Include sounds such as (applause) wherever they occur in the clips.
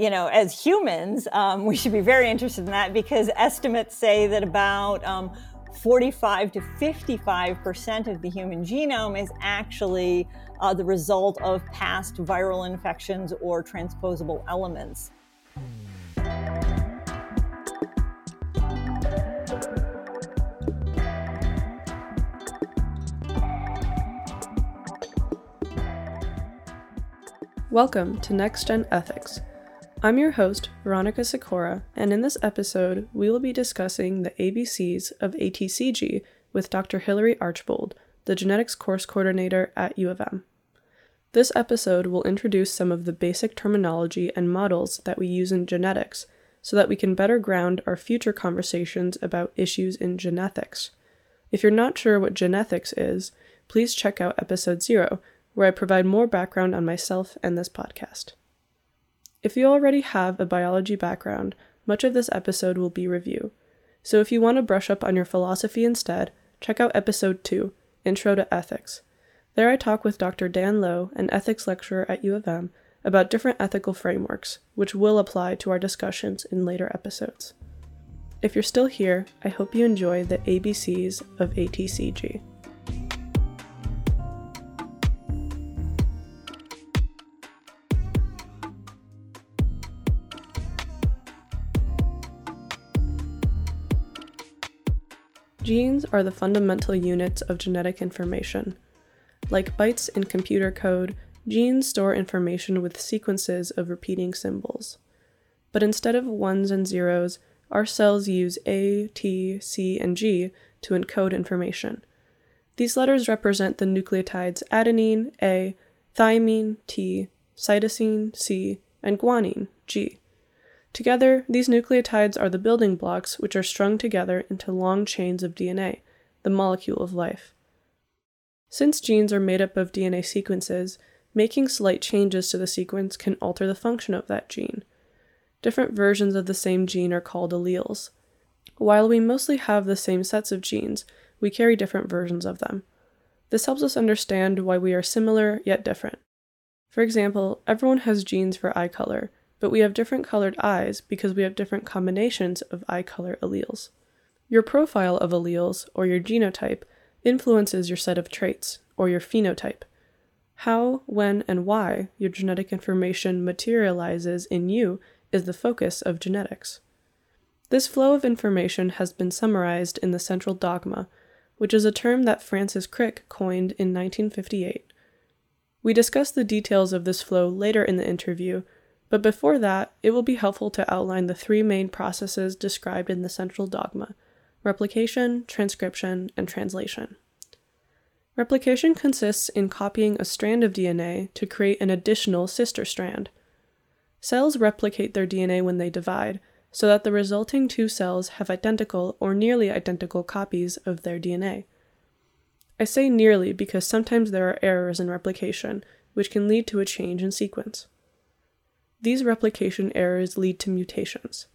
you know, as humans, um, we should be very interested in that because estimates say that about um, 45 to 55 percent of the human genome is actually uh, the result of past viral infections or transposable elements. Welcome to Next Gen Ethics I'm your host, Veronica Sikora, and in this episode, we will be discussing the ABCs of ATCG with Dr. Hilary Archbold, the genetics course coordinator at U of M. This episode will introduce some of the basic terminology and models that we use in genetics so that we can better ground our future conversations about issues in genethics. If you're not sure what genethics is, please check out episode 0, where I provide more background on myself and this podcast. If you already have a biology background, much of this episode will be review. So if you want to brush up on your philosophy instead, check out episode 2, Intro to Ethics. There I talk with Dr. Dan Lowe, an ethics lecturer at U of M, about different ethical frameworks, which will apply to our discussions in later episodes. If you're still here, I hope you enjoy the ABCs of ATCG. Genes are the fundamental units of genetic information. Like bytes in computer code, genes store information with sequences of repeating symbols. But instead of ones and zeros, our cells use A, T, C, and G to encode information. These letters represent the nucleotides adenine, A, thymine, T, cytosine, C, and guanine, G. Together, these nucleotides are the building blocks which are strung together into long chains of DNA, the molecule of life. Since genes are made up of DNA sequences, making slight changes to the sequence can alter the function of that gene. Different versions of the same gene are called alleles. While we mostly have the same sets of genes, we carry different versions of them. This helps us understand why we are similar yet different. For example, everyone has genes for eye color, but we have different colored eyes because we have different combinations of eye color alleles. Your profile of alleles, or your genotype, influences your set of traits, or your phenotype. How, when, and why your genetic information materializes in you is the focus of genetics. This flow of information has been summarized in the central dogma, which is a term that Francis Crick coined in 1958. We discuss the details of this flow later in the interview, but before that, it will be helpful to outline the three main processes described in the central dogma replication, transcription, and translation. Replication consists in copying a strand of DNA to create an additional sister strand. Cells replicate their DNA when they divide, so that the resulting two cells have identical or nearly identical copies of their DNA. I say nearly because sometimes there are errors in replication, which can lead to a change in sequence. These replication errors lead to mutations.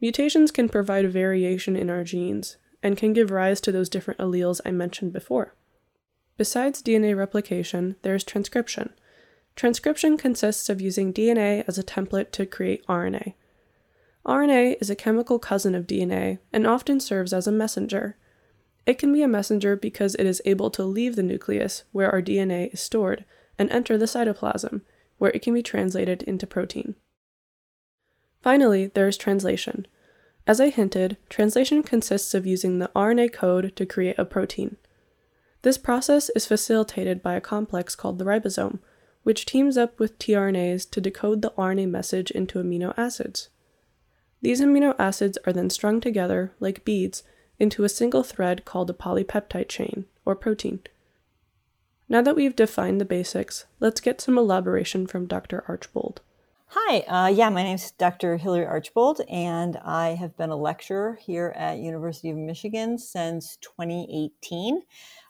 Mutations can provide variation in our genes and can give rise to those different alleles I mentioned before. Besides DNA replication, there is transcription. Transcription consists of using DNA as a template to create RNA. RNA is a chemical cousin of DNA and often serves as a messenger. It can be a messenger because it is able to leave the nucleus, where our DNA is stored, and enter the cytoplasm, where it can be translated into protein. Finally, there is translation. As I hinted, translation consists of using the RNA code to create a protein. This process is facilitated by a complex called the ribosome, which teams up with tRNAs to decode the RNA message into amino acids. These amino acids are then strung together, like beads, into a single thread called a polypeptide chain, or protein. Now that we've defined the basics, let's get some elaboration from Dr. Archbold. Hi, uh, yeah, my name is Dr. Hilary Archbold, and I have been a lecturer here at University of Michigan since 2018.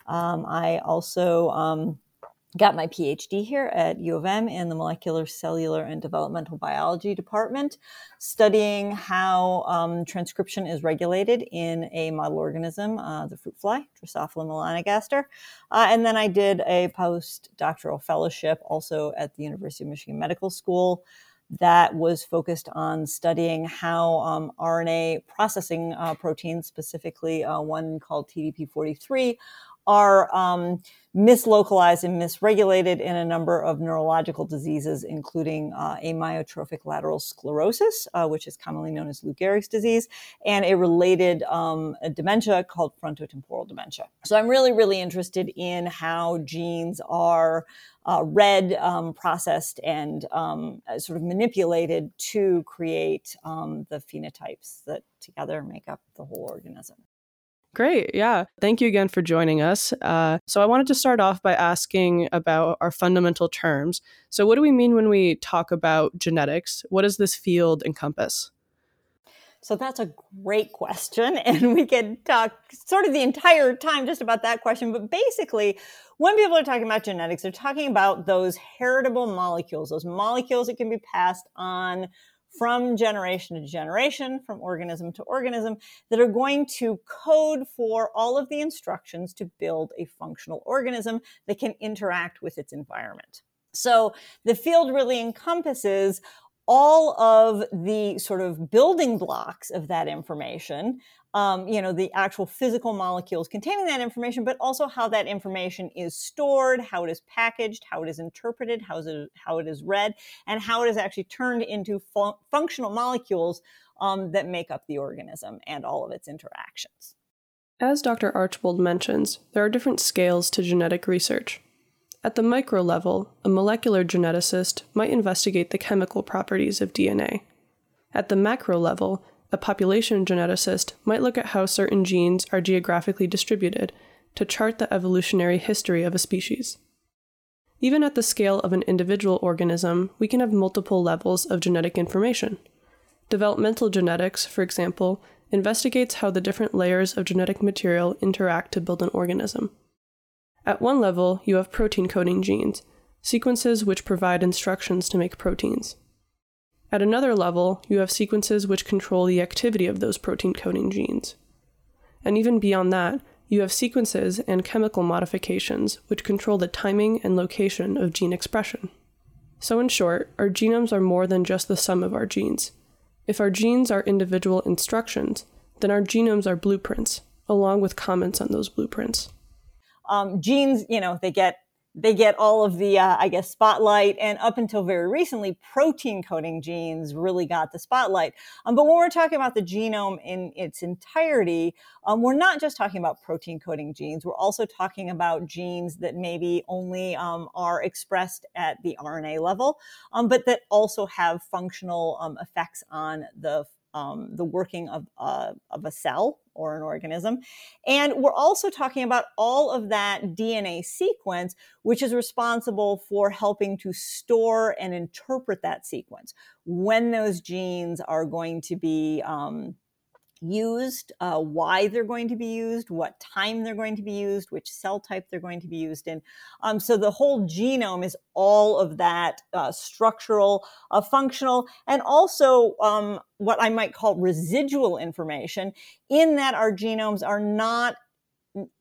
Um, I also um, got my PhD here at U of M in the Molecular, Cellular, and Developmental Biology Department, studying how um, transcription is regulated in a model organism, uh, the fruit fly, Drosophila melanogaster. Uh, and then I did a postdoctoral fellowship also at the University of Michigan Medical School. that was focused on studying how um, RNA processing uh, proteins, specifically uh, one called TDP43, are um, mislocalized and misregulated in a number of neurological diseases, including uh, amyotrophic lateral sclerosis, uh, which is commonly known as Lou Gehrig's disease, and a related um, a dementia called frontotemporal dementia. So I'm really, really interested in how genes are uh, read, um, processed, and um, sort of manipulated to create um, the phenotypes that together make up the whole organism. Great. Yeah. Thank you again for joining us. Uh, so, I wanted to start off by asking about our fundamental terms. So, what do we mean when we talk about genetics? What does this field encompass? So, that's a great question. (laughs) And we could talk sort of the entire time just about that question. But basically, when people are talking about genetics, they're talking about those heritable molecules, those molecules that can be passed on from generation to generation, from organism to organism, that are going to code for all of the instructions to build a functional organism that can interact with its environment. So the field really encompasses all of the sort of building blocks of that information um, you know, the actual physical molecules containing that information, but also how that information is stored, how it is packaged, how it is interpreted, how, is it, how it is read, and how it is actually turned into fun- functional molecules um, that make up the organism and all of its interactions. As Dr. Archbold mentions, there are different scales to genetic research. At the micro level, a molecular geneticist might investigate the chemical properties of DNA. At the macro level, a population geneticist might look at how certain genes are geographically distributed to chart the evolutionary history of a species. Even at the scale of an individual organism, we can have multiple levels of genetic information. Developmental genetics, for example, investigates how the different layers of genetic material interact to build an organism. At one level, you have protein coding genes, sequences which provide instructions to make proteins. At another level, you have sequences which control the activity of those protein coding genes. And even beyond that, you have sequences and chemical modifications which control the timing and location of gene expression. So, in short, our genomes are more than just the sum of our genes. If our genes are individual instructions, then our genomes are blueprints, along with comments on those blueprints. Um, genes, you know, they get they get all of the, uh, I guess, spotlight. And up until very recently, protein coding genes really got the spotlight. Um, but when we're talking about the genome in its entirety, um, we're not just talking about protein coding genes. We're also talking about genes that maybe only um, are expressed at the RNA level, um, but that also have functional um, effects on the um, the working of, uh, of a cell or an organism. And we're also talking about all of that DNA sequence, which is responsible for helping to store and interpret that sequence. When those genes are going to be um, used, uh, why they're going to be used, what time they're going to be used, which cell type they're going to be used in. Um, so the whole genome is all of that uh, structural, uh, functional, and also um, what I might call residual information, in that our genomes are not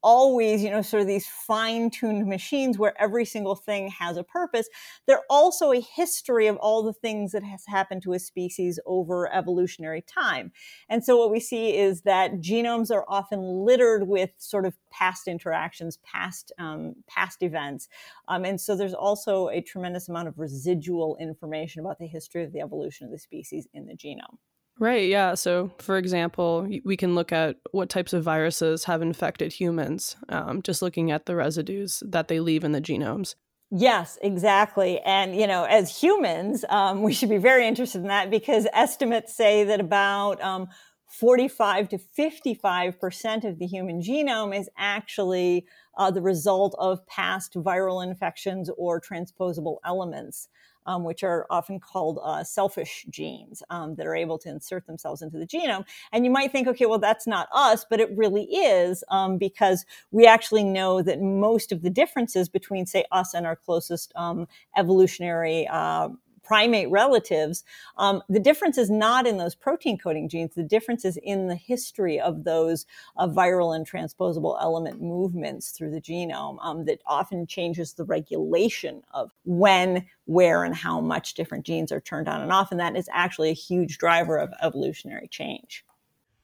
always, you know, sort of these fine tuned machines where every single thing has a purpose. They're also a history of all the things that has happened to a species over evolutionary time. And so what we see is that genomes are often littered with sort of past interactions, past, um, past events. Um, and so there's also a tremendous amount of residual information about the history of the evolution of the species in the genome. Right, yeah. So, for example, we can look at what types of viruses have infected humans, um, just looking at the residues that they leave in the genomes. Yes, exactly. And, you know, as humans, um, we should be very interested in that because estimates say that about um, 45 to 55% of the human genome is actually uh, the result of past viral infections or transposable elements um, which are often called uh, selfish genes um, that are able to insert themselves into the genome. And you might think, okay, well, that's not us, but it really is um, because we actually know that most of the differences between, say, us and our closest um, evolutionary uh, primate relatives, um, the difference is not in those protein coding genes. The difference is in the history of those uh, viral and transposable element movements through the genome um, that often changes the regulation of when, where, and how much different genes are turned on and off. And that is actually a huge driver of evolutionary change.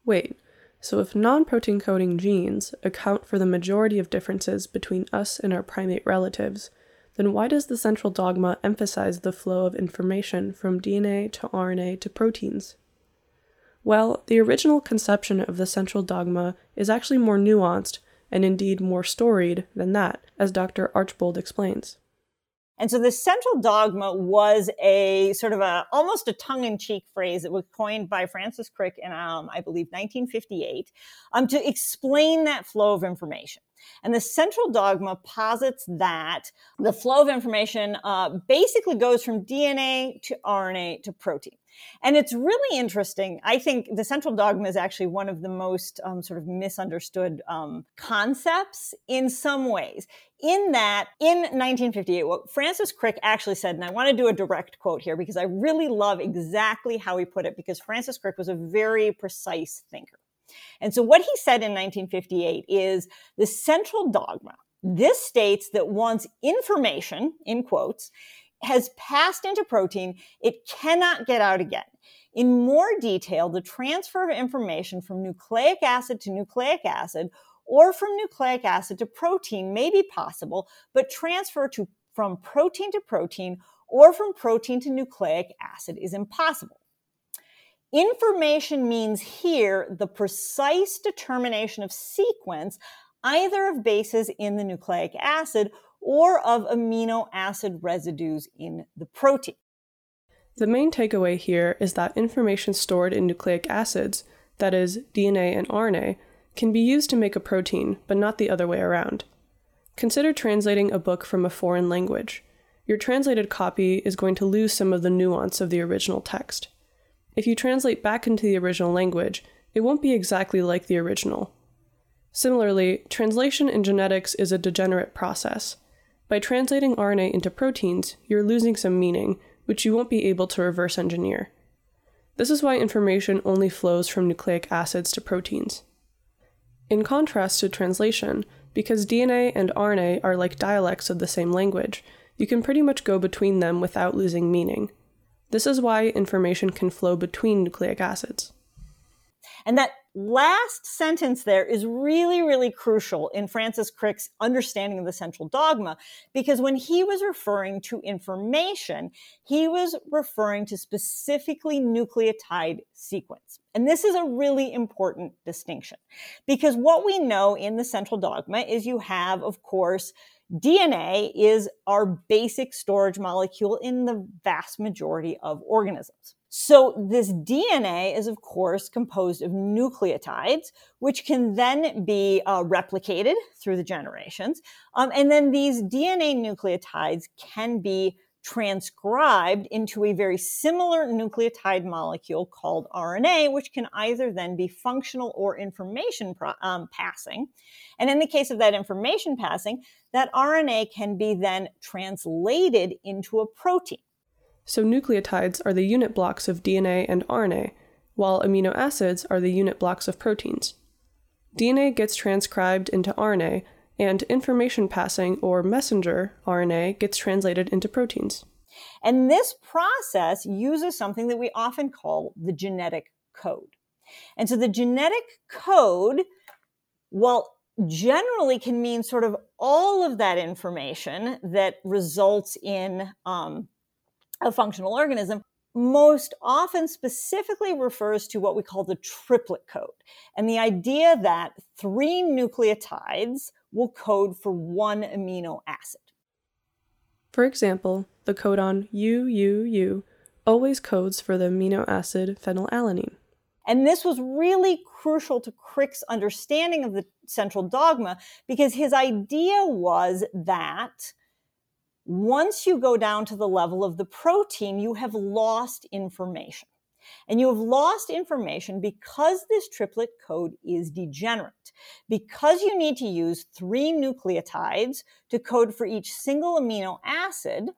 Wait, so if non protein coding genes account for the majority of differences between us and our primate relatives, then why does the central dogma emphasize the flow of information from DNA to RNA to proteins? Well, the original conception of the central dogma is actually more nuanced and indeed more storied than that, as Dr. Archbold explains. And so the central dogma was a sort of a almost a tongue-in-cheek phrase that was coined by Francis Crick in, um, I believe, 1958, um, to explain that flow of information. And the central dogma posits that the flow of information uh, basically goes from DNA to RNA to protein. And it's really interesting. I think the central dogma is actually one of the most um, sort of misunderstood um, concepts in some ways. In that, in 1958, what Francis Crick actually said, and I want to do a direct quote here because I really love exactly how he put it, because Francis Crick was a very precise thinker. And so what he said in 1958 is the central dogma. This states that once information, in quotes, has passed into protein, it cannot get out again. In more detail, the transfer of information from nucleic acid to nucleic acid or from nucleic acid to protein may be possible, but transfer to, from protein to protein or from protein to nucleic acid is impossible. Information means here the precise determination of sequence either of bases in the nucleic acid or of amino acid residues in the protein. The main takeaway here is that information stored in nucleic acids, that is, DNA and RNA, can be used to make a protein, but not the other way around. Consider translating a book from a foreign language. Your translated copy is going to lose some of the nuance of the original text. If you translate back into the original language, it won't be exactly like the original. Similarly, translation in genetics is a degenerate process. By translating RNA into proteins, you're losing some meaning, which you won't be able to reverse engineer. This is why information only flows from nucleic acids to proteins. In contrast to translation, because DNA and RNA are like dialects of the same language, you can pretty much go between them without losing meaning. This is why information can flow between nucleic acids. And that last sentence there is really, really crucial in Francis Crick's understanding of the central dogma, because when he was referring to information, he was referring to specifically nucleotide sequence. And this is a really important distinction because what we know in the central dogma is you have, of course, DNA is our basic storage molecule in the vast majority of organisms. So this DNA is, of course, composed of nucleotides, which can then be uh, replicated through the generations. Um, and then these DNA nucleotides can be transcribed into a very similar nucleotide molecule called RNA, which can either then be functional or information pro- um, passing. And in the case of that information passing, that RNA can be then translated into a protein. So nucleotides are the unit blocks of DNA and RNA, while amino acids are the unit blocks of proteins. DNA gets transcribed into RNA, and information passing or messenger RNA gets translated into proteins. And this process uses something that we often call the genetic code. And so the genetic code, well, generally can mean sort of all of that information that results in um, a functional organism most often specifically refers to what we call the triplet code and the idea that three nucleotides will code for one amino acid. For example, the codon UUU always codes for the amino acid phenylalanine. And this was really crucial to Crick's understanding of the central dogma because his idea was that once you go down to the level of the protein, you have lost information. And you have lost information because this triplet code is degenerate. Because you need to use three nucleotides to code for each single amino acid,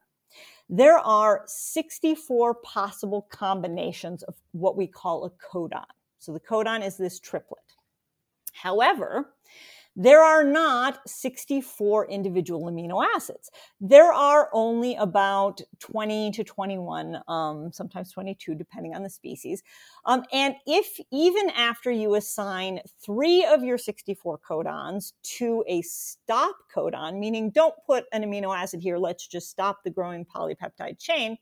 there are 64 possible combinations of what we call a codon. So the codon is this triplet. However, there are not 64 individual amino acids. There are only about 20 to 21, um, sometimes 22, depending on the species. Um, and if even after you assign three of your 64 codons to a stop codon, meaning don't put an amino acid here, let's just stop the growing polypeptide chain,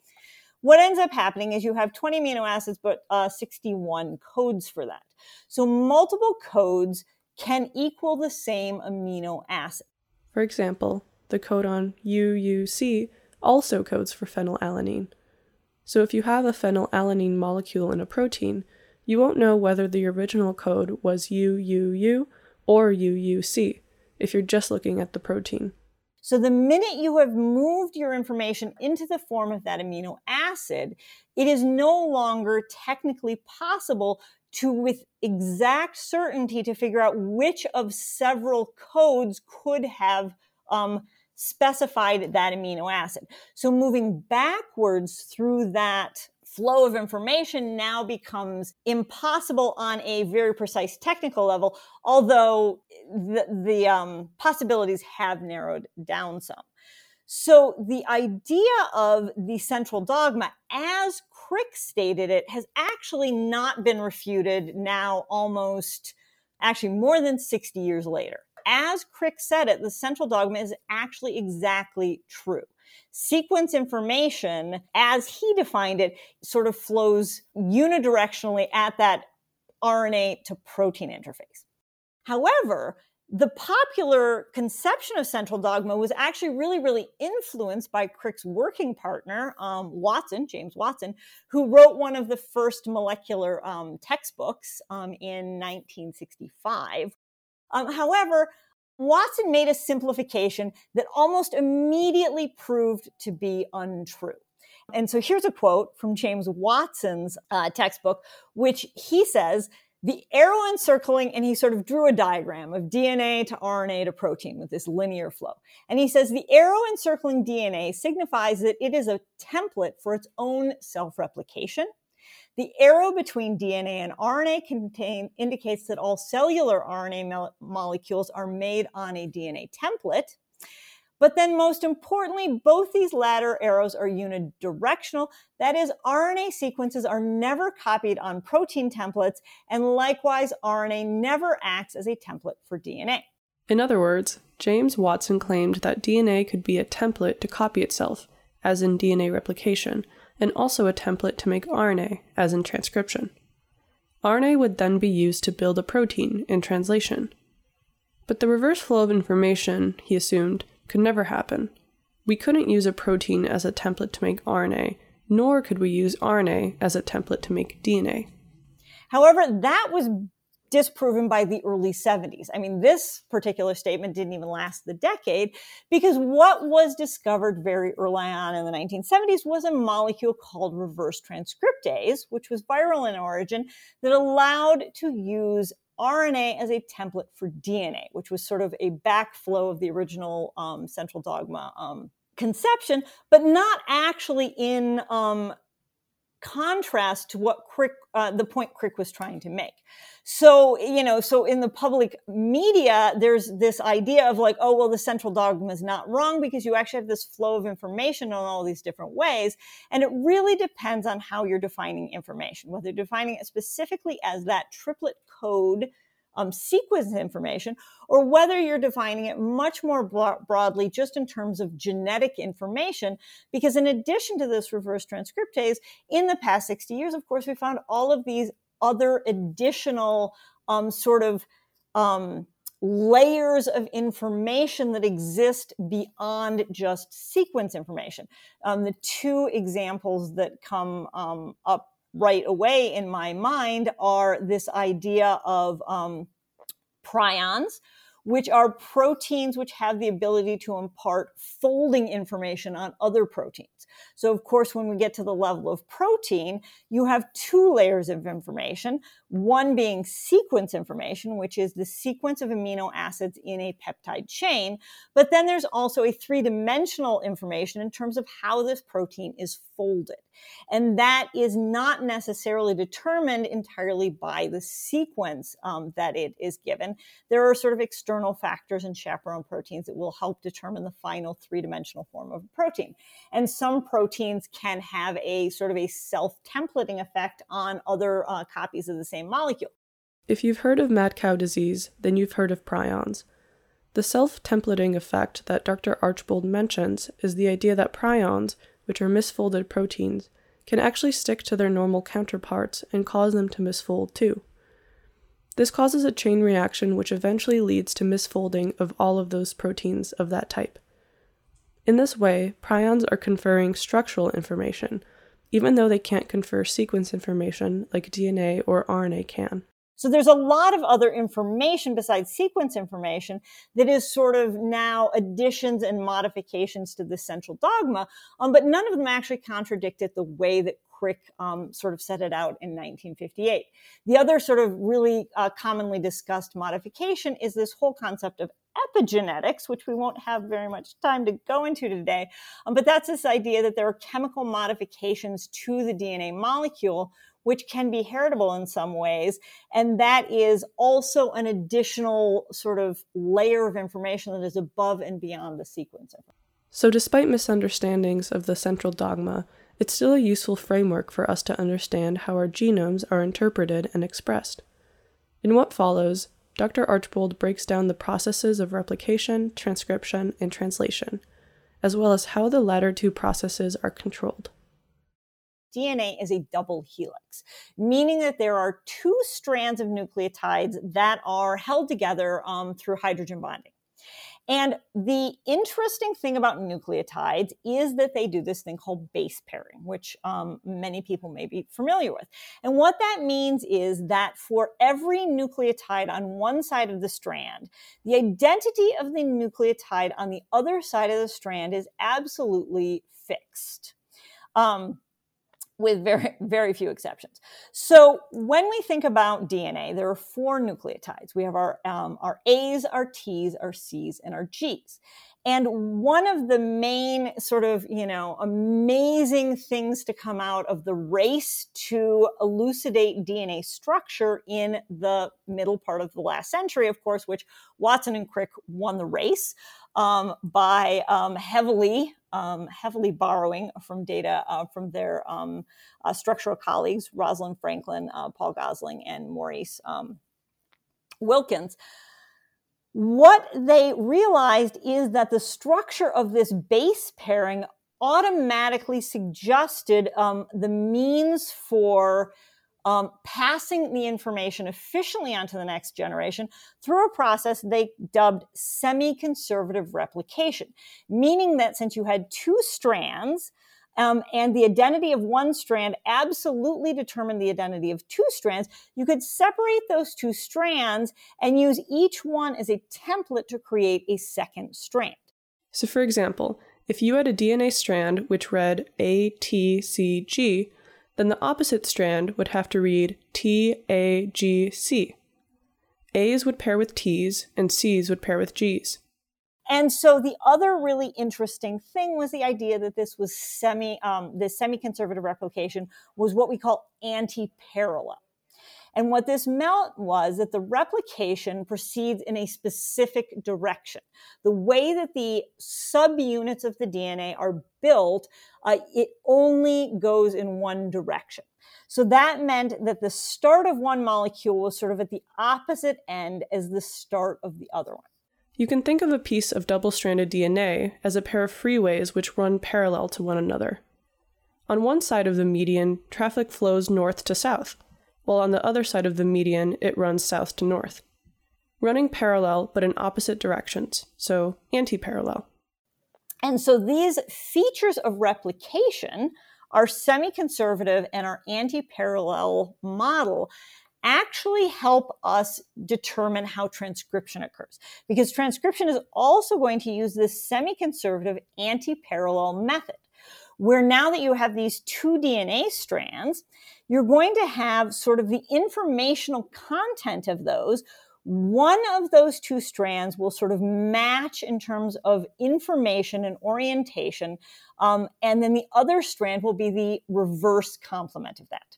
what ends up happening is you have 20 amino acids, but uh, 61 codes for that. So multiple codes can equal the same amino acid. For example, the codon UUC also codes for phenylalanine. So if you have a phenylalanine molecule in a protein, you won't know whether the original code was UUU or UUC if you're just looking at the protein. So the minute you have moved your information into the form of that amino acid, it is no longer technically possible to with exact certainty to figure out which of several codes could have um, specified that amino acid. So moving backwards through that flow of information now becomes impossible on a very precise technical level, although the, the um, possibilities have narrowed down some. So the idea of the central dogma, as Crick stated it, has actually not been refuted now almost, actually more than 60 years later. As Crick said it, the central dogma is actually exactly true. Sequence information, as he defined it, sort of flows unidirectionally at that RNA to protein interface. However, the popular conception of central dogma was actually really, really influenced by Crick's working partner, um, Watson, James Watson, who wrote one of the first molecular um, textbooks um, in 1965. Um, however, Watson made a simplification that almost immediately proved to be untrue. And so here's a quote from James Watson's uh, textbook, which he says the arrow encircling, and he sort of drew a diagram of DNA to RNA to protein with this linear flow. And he says the arrow encircling DNA signifies that it is a template for its own self replication. The arrow between DNA and RNA contain, indicates that all cellular RNA mo- molecules are made on a DNA template. But then, most importantly, both these latter arrows are unidirectional. That is, RNA sequences are never copied on protein templates, and likewise, RNA never acts as a template for DNA. In other words, James Watson claimed that DNA could be a template to copy itself, as in DNA replication, and also a template to make RNA, as in transcription. RNA would then be used to build a protein in translation. But the reverse flow of information, he assumed, could never happen. We couldn't use a protein as a template to make RNA, nor could we use RNA as a template to make DNA. However, that was disproven by the early 70s. I mean, this particular statement didn't even last the decade because what was discovered very early on in the 1970s was a molecule called reverse transcriptase, which was viral in origin, that allowed to use RNA as a template for DNA, which was sort of a backflow of the original um, central dogma um, conception, but not actually in um, contrast to what Crick, uh, the point Crick was trying to make. So, you know, so in the public media, there's this idea of like, oh, well, the central dogma is not wrong because you actually have this flow of information in all these different ways. And it really depends on how you're defining information, whether defining it specifically as that triplet code um, sequence information, or whether you're defining it much more bro- broadly just in terms of genetic information. Because in addition to this reverse transcriptase, in the past 60 years, of course, we found all of these other additional um, sort of um, layers of information that exist beyond just sequence information. Um, the two examples that come um, up right away in my mind are this idea of um, prions, which are proteins which have the ability to impart folding information on other proteins. So, of course, when we get to the level of protein, you have two layers of information, one being sequence information, which is the sequence of amino acids in a peptide chain. But then there's also a three dimensional information in terms of how this protein is folded. And that is not necessarily determined entirely by the sequence um, that it is given. There are sort of external factors and chaperone proteins that will help determine the final three dimensional form of a protein. And some proteins can have a sort of a self templating effect on other uh, copies of the same molecule. If you've heard of mad cow disease, then you've heard of prions. The self templating effect that Dr. Archbold mentions is the idea that prions, which are misfolded proteins, can actually stick to their normal counterparts and cause them to misfold too. This causes a chain reaction which eventually leads to misfolding of all of those proteins of that type. In this way, prions are conferring structural information, even though they can't confer sequence information like DNA or RNA can. So there's a lot of other information besides sequence information that is sort of now additions and modifications to the central dogma, um, but none of them actually contradict it the way that Crick um, sort of set it out in 1958. The other sort of really uh, commonly discussed modification is this whole concept of epigenetics, which we won't have very much time to go into today. Um, but that's this idea that there are chemical modifications to the DNA molecule which can be heritable in some ways. And that is also an additional sort of layer of information that is above and beyond the sequencer. So, despite misunderstandings of the central dogma, it's still a useful framework for us to understand how our genomes are interpreted and expressed. In what follows, Dr. Archbold breaks down the processes of replication, transcription, and translation, as well as how the latter two processes are controlled. DNA is a double helix, meaning that there are two strands of nucleotides that are held together um, through hydrogen bonding. And the interesting thing about nucleotides is that they do this thing called base pairing, which um, many people may be familiar with. And what that means is that for every nucleotide on one side of the strand, the identity of the nucleotide on the other side of the strand is absolutely fixed. Um, with very (laughs) very few exceptions. So when we think about DNA, there are four nucleotides. We have our um, our A's, our T's, our C's, and our G's. And one of the main sort of, you know, amazing things to come out of the race to elucidate DNA structure in the middle part of the last century, of course, which Watson and Crick won the race um, by um, heavily, um, heavily borrowing from data uh, from their um, uh, structural colleagues, Rosalind Franklin, uh, Paul Gosling, and Maurice um, Wilkins. What they realized is that the structure of this base pairing automatically suggested um, the means for um, passing the information efficiently onto the next generation through a process they dubbed semi conservative replication, meaning that since you had two strands, um, and the identity of one strand absolutely determined the identity of two strands, you could separate those two strands and use each one as a template to create a second strand. So, for example, if you had a DNA strand which read A, T, C, G, then the opposite strand would have to read T, A, G, C. A's would pair with T's, and C's would pair with G's. And so the other really interesting thing was the idea that this was semi, um, this semi-conservative replication was what we call anti-parallel. And what this meant was that the replication proceeds in a specific direction. The way that the subunits of the DNA are built, uh, it only goes in one direction. So that meant that the start of one molecule was sort of at the opposite end as the start of the other one. You can think of a piece of double stranded DNA as a pair of freeways which run parallel to one another. On one side of the median, traffic flows north to south, while on the other side of the median, it runs south to north. Running parallel but in opposite directions, so anti parallel. And so these features of replication, our semi conservative and our anti parallel model, actually help us determine how transcription occurs. Because transcription is also going to use this semi conservative anti parallel method, where now that you have these two DNA strands, you're going to have sort of the informational content of those. One of those two strands will sort of match in terms of information and orientation, um, and then the other strand will be the reverse complement of that.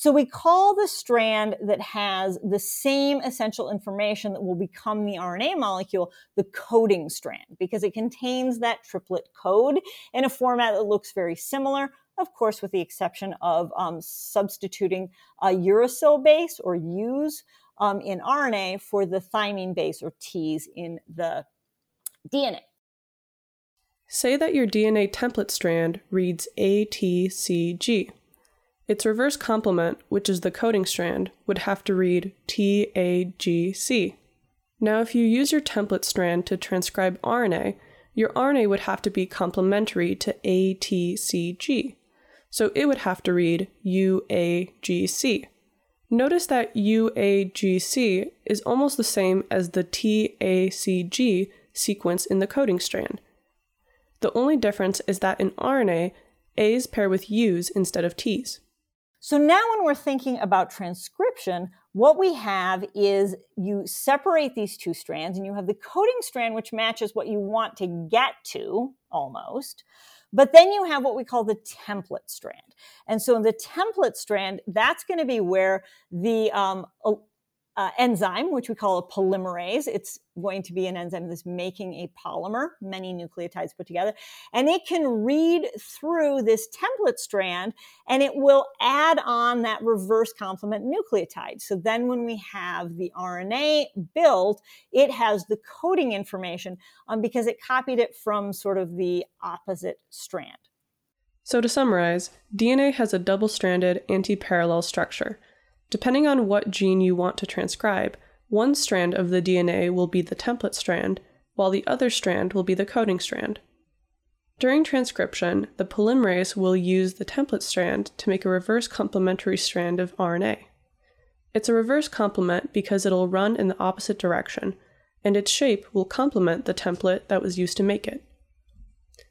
So we call the strand that has the same essential information that will become the RNA molecule the coding strand because it contains that triplet code in a format that looks very similar, of course, with the exception of um, substituting a uracil base or U's um, in RNA for the thymine base or T's in the DNA. Say that your DNA template strand reads ATCG. Its reverse complement, which is the coding strand, would have to read TAGC. Now, if you use your template strand to transcribe RNA, your RNA would have to be complementary to ATCG. So it would have to read UAGC. Notice that UAGC is almost the same as the TACG sequence in the coding strand. The only difference is that in RNA, A's pair with U's instead of T's. So now when we're thinking about transcription, what we have is you separate these two strands and you have the coding strand, which matches what you want to get to almost. But then you have what we call the template strand. And so in the template strand, that's going to be where the um, uh, enzyme, which we call a polymerase. It's going to be an enzyme that's making a polymer, many nucleotides put together. And it can read through this template strand and it will add on that reverse complement nucleotide. So then when we have the RNA built, it has the coding information um, because it copied it from sort of the opposite strand. So to summarize, DNA has a double stranded anti parallel structure. Depending on what gene you want to transcribe, one strand of the DNA will be the template strand, while the other strand will be the coding strand. During transcription, the polymerase will use the template strand to make a reverse complementary strand of RNA. It's a reverse complement because it'll run in the opposite direction, and its shape will complement the template that was used to make it.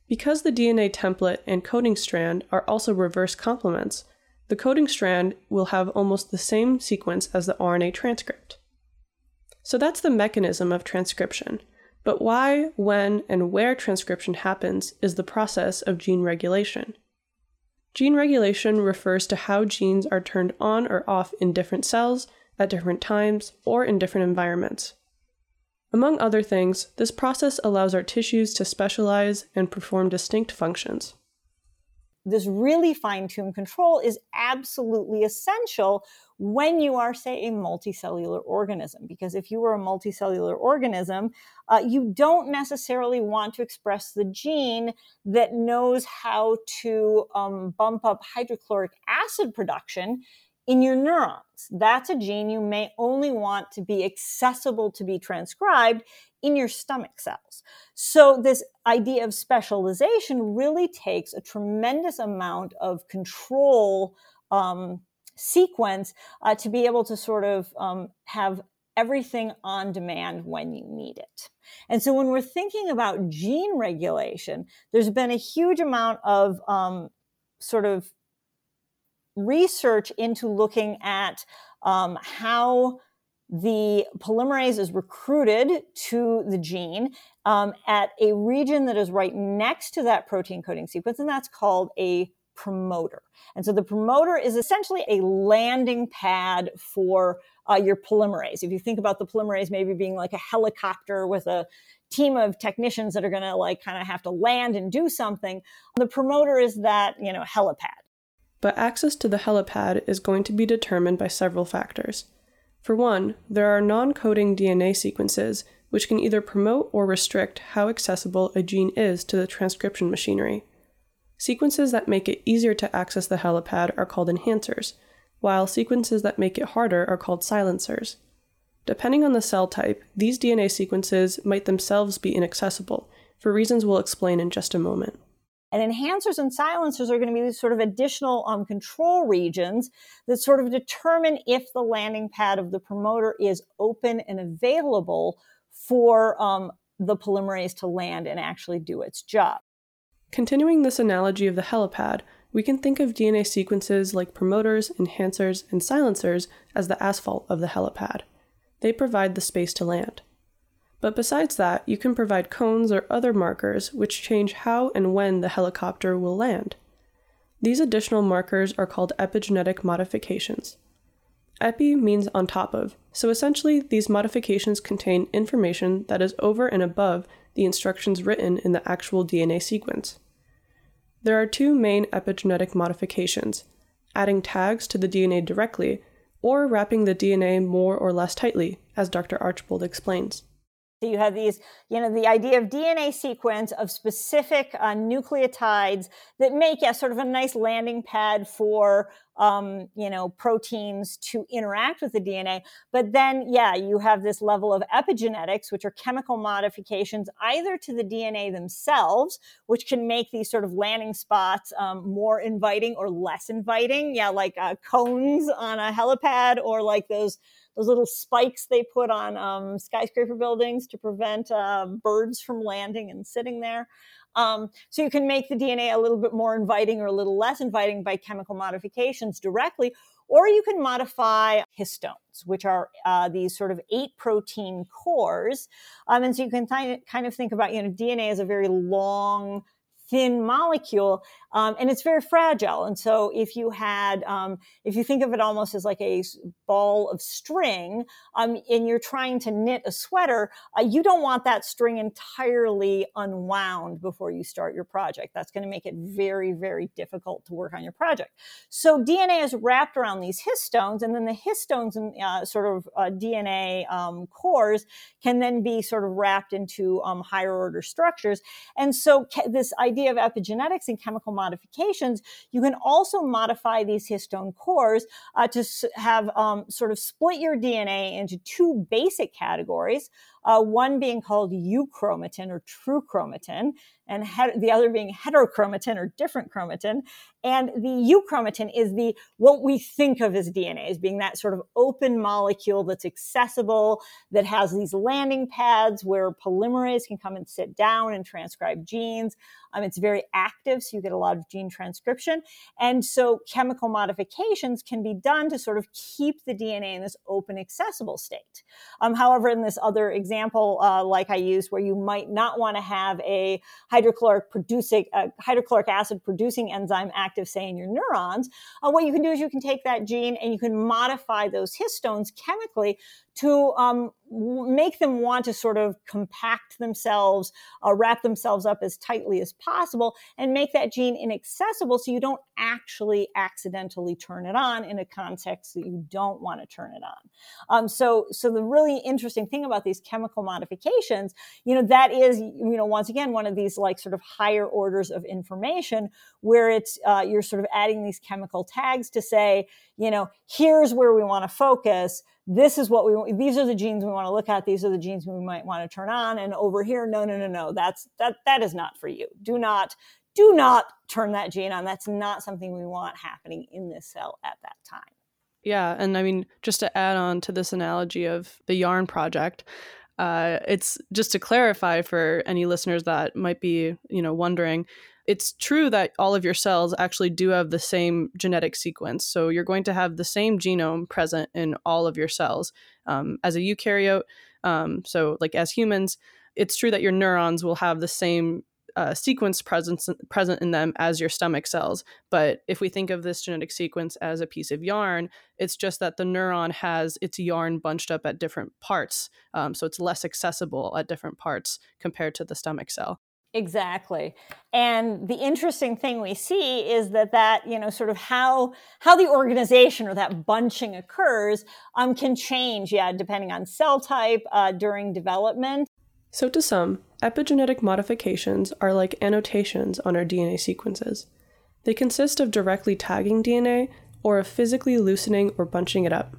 Because the DNA template and coding strand are also reverse complements, the coding strand will have almost the same sequence as the RNA transcript. So that's the mechanism of transcription. But why, when, and where transcription happens is the process of gene regulation. Gene regulation refers to how genes are turned on or off in different cells, at different times, or in different environments. Among other things, this process allows our tissues to specialize and perform distinct functions this really fine tuned control is absolutely essential when you are, say, a multicellular organism. Because if you were a multicellular organism, uh, you don't necessarily want to express the gene that knows how to um, bump up hydrochloric acid production in your neurons. That's a gene you may only want to be accessible to be transcribed in your stomach cells. So, this idea of specialization really takes a tremendous amount of control um, sequence uh, to be able to sort of um, have everything on demand when you need it. And so, when we're thinking about gene regulation, there's been a huge amount of um, sort of research into looking at um, how the polymerase is recruited to the gene um, at a region that is right next to that protein coding sequence, and that's called a promoter. And so the promoter is essentially a landing pad for uh, your polymerase. If you think about the polymerase maybe being like a helicopter with a team of technicians that are going to like kind of have to land and do something, the promoter is that, you know, helipad. But access to the helipad is going to be determined by several factors. For one, there are non coding DNA sequences which can either promote or restrict how accessible a gene is to the transcription machinery. Sequences that make it easier to access the helipad are called enhancers, while sequences that make it harder are called silencers. Depending on the cell type, these DNA sequences might themselves be inaccessible, for reasons we'll explain in just a moment. And enhancers and silencers are going to be these sort of additional um, control regions that sort of determine if the landing pad of the promoter is open and available for um, the polymerase to land and actually do its job. Continuing this analogy of the helipad, we can think of DNA sequences like promoters, enhancers, and silencers as the asphalt of the helipad. They provide the space to land. But besides that, you can provide cones or other markers which change how and when the helicopter will land. These additional markers are called epigenetic modifications. Epi means on top of, so essentially these modifications contain information that is over and above the instructions written in the actual DNA sequence. There are two main epigenetic modifications adding tags to the DNA directly, or wrapping the DNA more or less tightly, as Dr. Archbold explains. So you have these, you know, the idea of DNA sequence of specific uh, nucleotides that make, yeah, sort of a nice landing pad for, um, you know, proteins to interact with the DNA. But then, yeah, you have this level of epigenetics, which are chemical modifications either to the DNA themselves, which can make these sort of landing spots um, more inviting or less inviting. Yeah, like uh, cones on a helipad or like those those little spikes they put on um, skyscraper buildings to prevent uh, birds from landing and sitting there. Um, so you can make the DNA a little bit more inviting or a little less inviting by chemical modifications directly, or you can modify histones, which are uh, these sort of eight protein cores. Um, and so you can th- kind of think about, you know, DNA as a very long, thin molecule um, and it's very fragile. And so if you had, um, if you think of it almost as like a ball of string, um, and you're trying to knit a sweater, uh, you don't want that string entirely unwound before you start your project. That's going to make it very, very difficult to work on your project. So DNA is wrapped around these histones, and then the histones and uh, sort of uh, DNA um, cores can then be sort of wrapped into um, higher order structures. And so this idea of epigenetics and chemical modifications, you can also modify these histone cores uh, to have um, sort of split your DNA into two basic categories uh, one being called euchromatin or true chromatin, and he- the other being heterochromatin or different chromatin. And the euchromatin is the what we think of as DNA as being that sort of open molecule that's accessible, that has these landing pads where polymerase can come and sit down and transcribe genes. Um, it's very active, so you get a lot of gene transcription. And so chemical modifications can be done to sort of keep the DNA in this open, accessible state. Um, however, in this other example, example, uh, like I used, where you might not want to have a hydrochloric producing uh, hydrochloric acid producing enzyme active, say, in your neurons, uh, what you can do is you can take that gene and you can modify those histones chemically to um, make them want to sort of compact themselves, uh, wrap themselves up as tightly as possible, and make that gene inaccessible so you don't actually accidentally turn it on in a context that you don't want to turn it on. Um, so, so the really interesting thing about these chemical modifications, you know, that is, you know, once again, one of these like sort of higher orders of information where it's uh, you're sort of adding these chemical tags to say, you know, here's where we want to focus this is what we want. these are the genes we want to look at these are the genes we might want to turn on and over here no no no no that's that that is not for you do not do not turn that gene on that's not something we want happening in this cell at that time yeah and i mean just to add on to this analogy of the yarn project uh, it's just to clarify for any listeners that might be you know wondering it's true that all of your cells actually do have the same genetic sequence. So you're going to have the same genome present in all of your cells. Um, as a eukaryote, um, so like as humans, it's true that your neurons will have the same uh, sequence presence, present in them as your stomach cells. But if we think of this genetic sequence as a piece of yarn, it's just that the neuron has its yarn bunched up at different parts. Um, so it's less accessible at different parts compared to the stomach cell. Exactly. And the interesting thing we see is that that, you know, sort of how how the organization or that bunching occurs um, can change, yeah, depending on cell type uh, during development. So to some, epigenetic modifications are like annotations on our DNA sequences. They consist of directly tagging DNA or of physically loosening or bunching it up.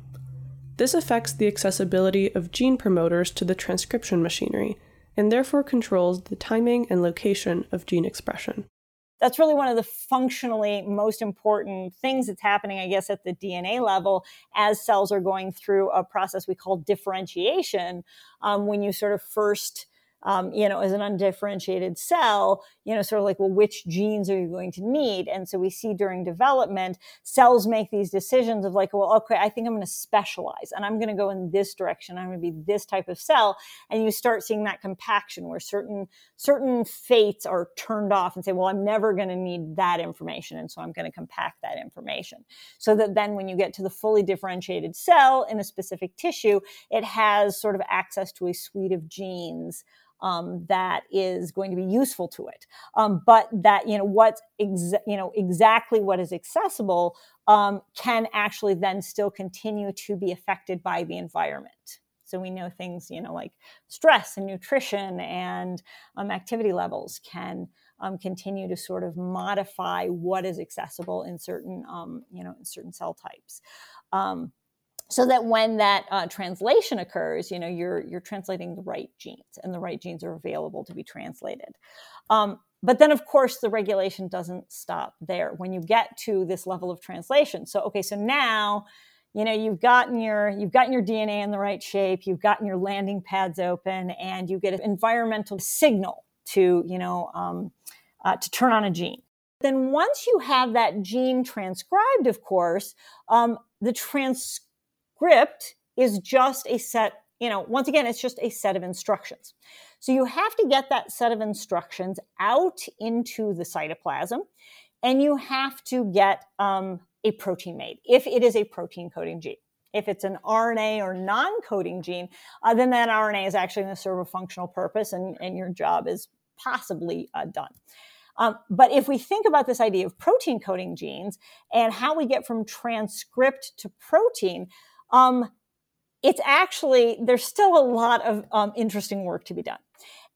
This affects the accessibility of gene promoters to the transcription machinery and therefore controls the timing and location of gene expression. that's really one of the functionally most important things that's happening, I guess, at the DNA level as cells are going through a process we call differentiation. Um, when you sort of first um, you know, as an undifferentiated cell, you know, sort of like, well, which genes are you going to need? And so we see during development, cells make these decisions of like, well, okay, I think I'm going to specialize and I'm going to go in this direction. I'm going to be this type of cell. And you start seeing that compaction where certain, certain fates are turned off and say, well, I'm never going to need that information. And so I'm going to compact that information. So that then when you get to the fully differentiated cell in a specific tissue, it has sort of access to a suite of genes um, that is going to be useful to it. Um, but that you know what's you know exactly what is accessible um, can actually then still continue to be affected by the environment. So we know things you know like stress and nutrition and um, activity levels can. Um, continue to sort of modify what is accessible in certain, um, you know, in certain cell types. Um, so that when that uh, translation occurs, you know, you're you're translating the right genes, and the right genes are available to be translated. Um, but then, of course, the regulation doesn't stop there. When you get to this level of translation, so okay, so now, you know, you've gotten your you've gotten your DNA in the right shape, you've gotten your landing pads open, and you get an environmental signal to you know um, uh, to turn on a gene. Then once you have that gene transcribed, of course, um, the trans script is just a set, you know, once again, it's just a set of instructions. So you have to get that set of instructions out into the cytoplasm and you have to get um, a protein made if it is a protein coding gene. If it's an RNA or non coding gene, uh, then that RNA is actually going to serve a functional purpose and, and your job is possibly uh, done. Um, but if we think about this idea of protein coding genes and how we get from transcript to protein, um, it's actually, there's still a lot of um, interesting work to be done.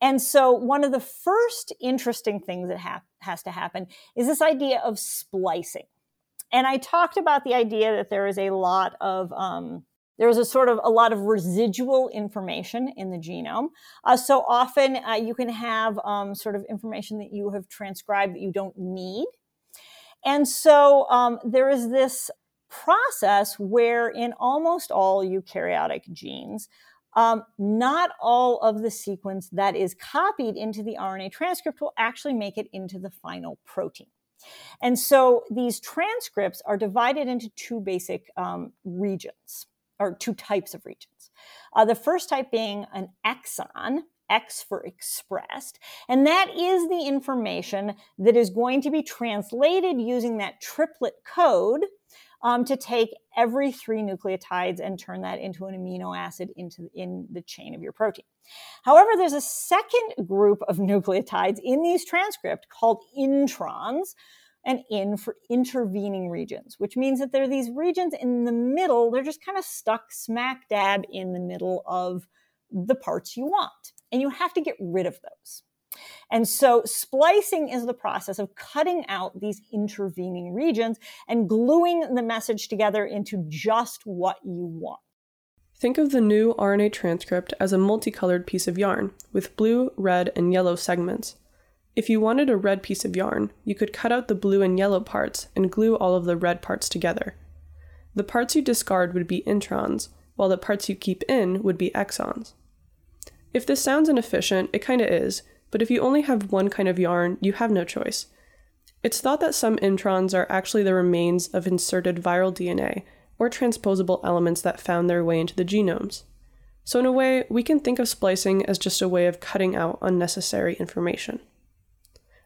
And so, one of the first interesting things that ha- has to happen is this idea of splicing. And I talked about the idea that there is a lot of um, there is a sort of a lot of residual information in the genome. Uh, so often uh, you can have um, sort of information that you have transcribed that you don't need. And so um, there is this process where in almost all eukaryotic genes, um, not all of the sequence that is copied into the RNA transcript will actually make it into the final protein. And so these transcripts are divided into two basic um, regions, or two types of regions. Uh, the first type being an exon, X for expressed. And that is the information that is going to be translated using that triplet code um, to take every three nucleotides and turn that into an amino acid into in the chain of your protein. However, there's a second group of (laughs) nucleotides in these transcript called introns and in for intervening regions, which means that there are these regions in the middle, they're just kind of stuck smack dab in the middle of the parts you want. And you have to get rid of those. And so splicing is the process of cutting out these intervening regions and gluing the message together into just what you want. Think of the new RNA transcript as a multicolored piece of yarn with blue, red, and yellow segments. If you wanted a red piece of yarn, you could cut out the blue and yellow parts and glue all of the red parts together. The parts you discard would be introns, while the parts you keep in would be exons. If this sounds inefficient, it kinda is, but if you only have one kind of yarn, you have no choice. It's thought that some introns are actually the remains of inserted viral DNA, or transposable elements that found their way into the genomes. So, in a way, we can think of splicing as just a way of cutting out unnecessary information.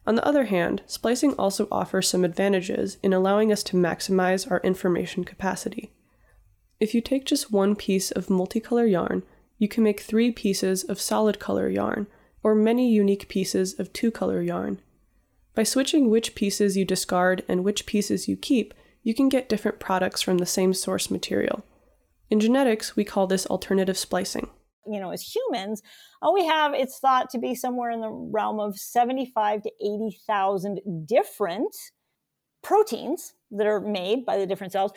On the other hand, splicing also offers some advantages in allowing us to maximize our information capacity. If you take just one piece of multicolor yarn, you can make three pieces of solid color yarn or many unique pieces of two color yarn. By switching which pieces you discard and which pieces you keep, you can get different products from the same source material. In genetics, we call this alternative splicing. You know, as humans, all we have, it's thought to be somewhere in the realm of 75 to 80,000 different proteins that are made by the different cells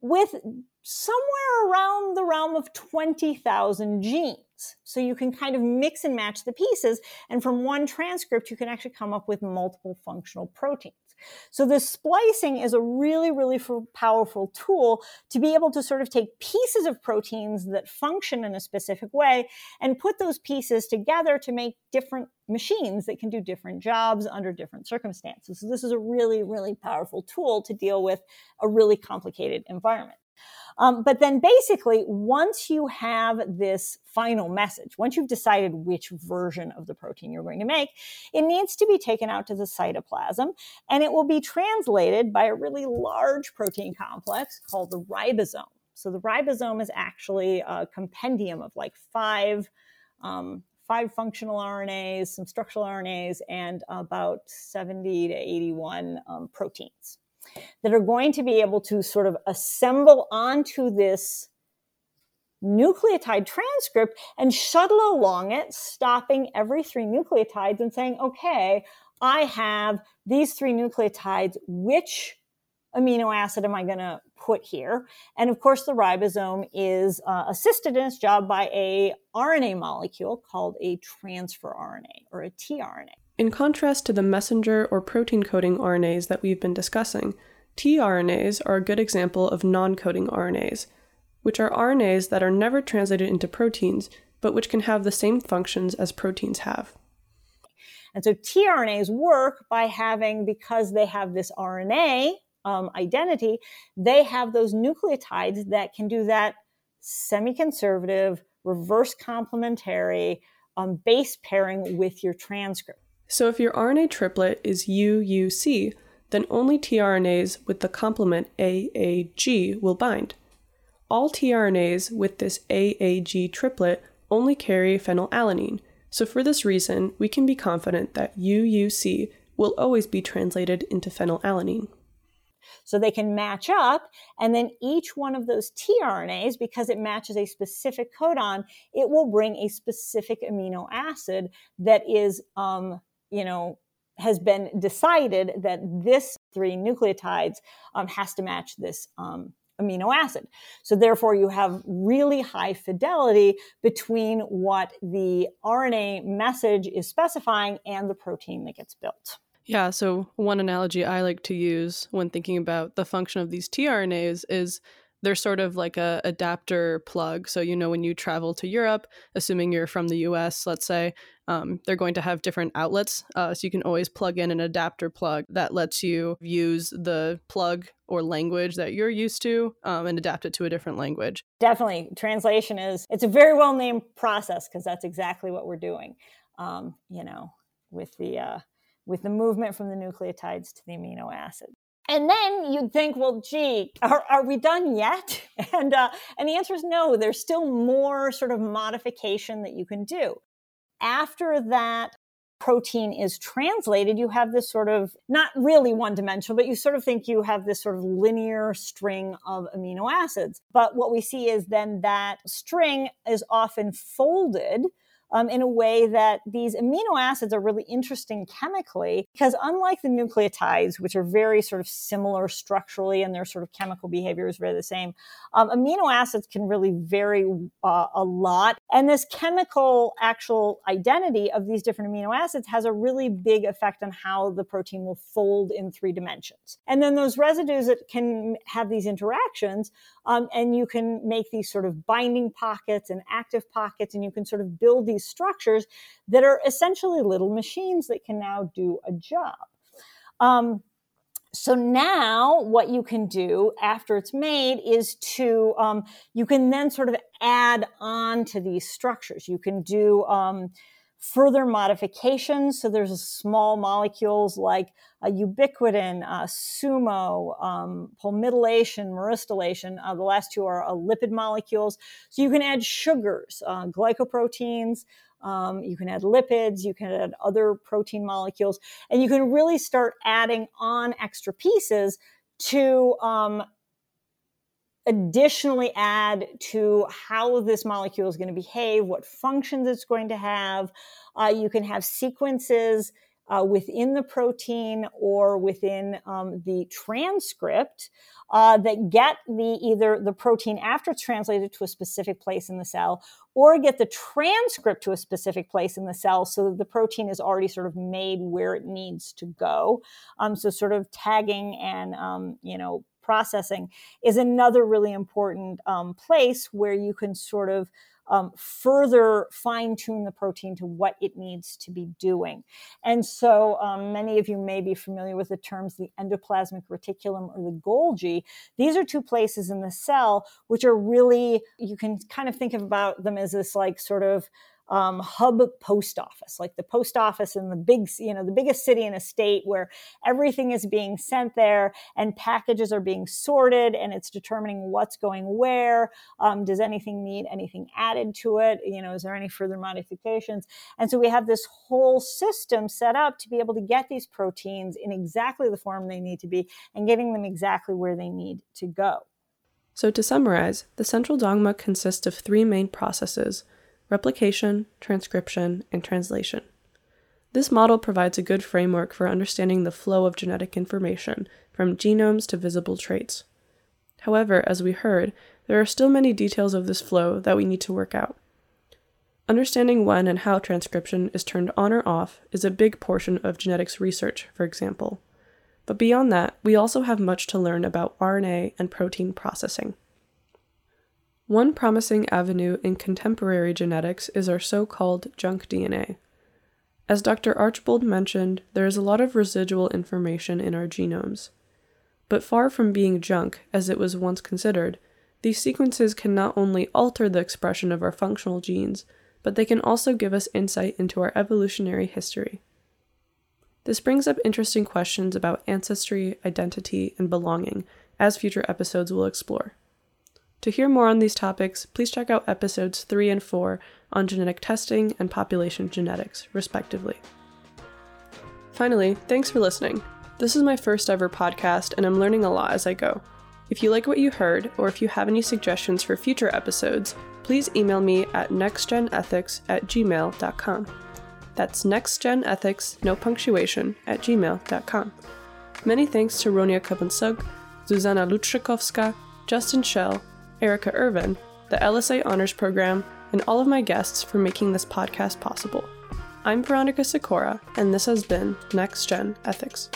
with somewhere around the realm of 20,000 genes. So you can kind of mix and match the pieces. And from one transcript, you can actually come up with multiple functional proteins. So this splicing is a really, really powerful tool to be able to sort of take pieces of proteins that function in a specific way and put those pieces together to make different machines that can do different jobs under different circumstances. So this is a really, really powerful tool to deal with a really complicated environment. Um, but then basically, once you have this final message, once you've decided which version of the protein you're going to make, it needs to be taken out to the cytoplasm and it will be translated by a really large protein complex called the ribosome. So the ribosome is actually a compendium of like five. Um, five functional RNAs, some structural RNAs, and about 70 to 81 um, proteins that are going to be able to sort of assemble onto this nucleotide transcript and shuttle along it, stopping every three nucleotides and saying, okay, I have these three nucleotides. Which amino acid am I going to put here? And of course, the ribosome is uh, assisted in its job by a RNA molecule called a transfer RNA or a tRNA. In contrast to the messenger or protein coding RNAs that we've been discussing, tRNAs are a good example of non coding RNAs, which are RNAs that are never translated into proteins, but which can have the same functions as proteins have. And so tRNAs work by having, because they have this RNA um, identity, they have those nucleotides that can do that semi conservative, reverse complementary um, base pairing with your transcript. So if your RNA triplet is UUC, then only tRNAs with the complement AAG will bind. All tRNAs with this AAG triplet only carry phenylalanine, so for this reason, we can be confident that UUC will always be translated into phenylalanine. So they can match up, and then each one of those tRNAs, because it matches a specific codon, it will bring a specific amino acid that is um, you know, has been decided that this three nucleotides um, has to match this um, amino acid. So therefore, you have really high fidelity between what the RNA message is specifying and the protein that gets built. Yeah, so one analogy I like to use when thinking about the function of these tRNAs is they're sort of like a adapter plug. So you know when you travel to Europe, assuming you're from the U.S., let's say, um, they're going to have different outlets. Uh, so you can always plug in an adapter plug that lets you use the plug or language that you're used to um, and adapt it to a different language. Definitely, translation is it's a very well named process because that's exactly what we're doing. Um, you know, with the uh, with the movement from the nucleotides to the amino acid. And then you'd think, well, gee, are, are we done yet? (laughs) And, uh, and the answer is no, there's still more sort of modification that you can do. After that protein is translated, you have this sort of not really one dimensional, but you sort of think you have this sort of linear string of amino acids. But what we see is then that string is often folded um, in a way that these amino acids are really interesting chemically because unlike the nucleotides, which are very sort of similar structurally and their sort of chemical behavior is very the same, um, amino acids can really vary uh, a lot. And this chemical actual identity of these different amino acids has a really big effect on how the protein will fold in three dimensions. And then those residues that can have these interactions, um, and you can make these sort of binding pockets and active pockets, and you can sort of build these these structures that are essentially little machines that can now do a job. Um, so now what you can do after it's made is to, um, you can then sort of add on to these structures. You can do um, further modifications. So there's small molecules like ubiquitin, sumo, um, myristylation. Uh, the last two are uh, lipid molecules. So you can add sugars, uh, glycoproteins. Um, you can add lipids, you can add other protein molecules, and you can really start adding on extra pieces to um, additionally add to how this molecule is going to behave, what functions it's going to have. Uh, you can have sequences uh, within the protein or within um, the transcript uh, that get the either the protein after it's translated to a specific place in the cell or get the transcript to a specific place in the cell so that the protein is already sort of made where it needs to go. Um, so sort of tagging and um, you know processing is another really important um, place where you can sort of um, further fine tune the protein to what it needs to be doing. And so um, many of you may be familiar with the terms the endoplasmic reticulum or the Golgi. These are two places in the cell which are really, you can kind of think about them as this like sort of um, hub post office, like the post office in the big, you know, the biggest city in a state where everything is being sent there and packages are being sorted and it's determining what's going where. Um, does anything need anything added to it? You know, is there any further modifications? And so we have this whole system set up to be able to get these proteins in exactly the form they need to be and getting them exactly where they need to go. So, to summarize, the central dogma consists of three main processes replication, transcription, and translation. This model provides a good framework for understanding the flow of genetic information from genomes to visible traits. However, as we heard, there are still many details of this flow that we need to work out. Understanding when and how transcription is turned on or off is a big portion of genetics research, for example. But beyond that, we also have much to learn about RNA and protein processing. One promising avenue in contemporary genetics is our so called junk DNA. As Dr. Archbold mentioned, there is a lot of residual information in our genomes. But far from being junk, as it was once considered, these sequences can not only alter the expression of our functional genes, but they can also give us insight into our evolutionary history. This brings up interesting questions about ancestry, identity, and belonging, as future episodes will explore. To hear more on these topics, please check out episodes 3 and 4 on genetic testing and population genetics, respectively. Finally, thanks for listening. This is my first ever podcast, and I'm learning a lot as I go. If you like what you heard, or if you have any suggestions for future episodes, please email me at nextgenethics at gmail.com. That's nextgenethics, no punctuation, at gmail.com. Many thanks to Ronia Kabansug, Zuzana Lutrzykowska, Justin Shell, Erica Irvin, the LSA Honors Program, and all of my guests for making this podcast possible. I'm Veronica Sikora, and this has been Next Gen Ethics.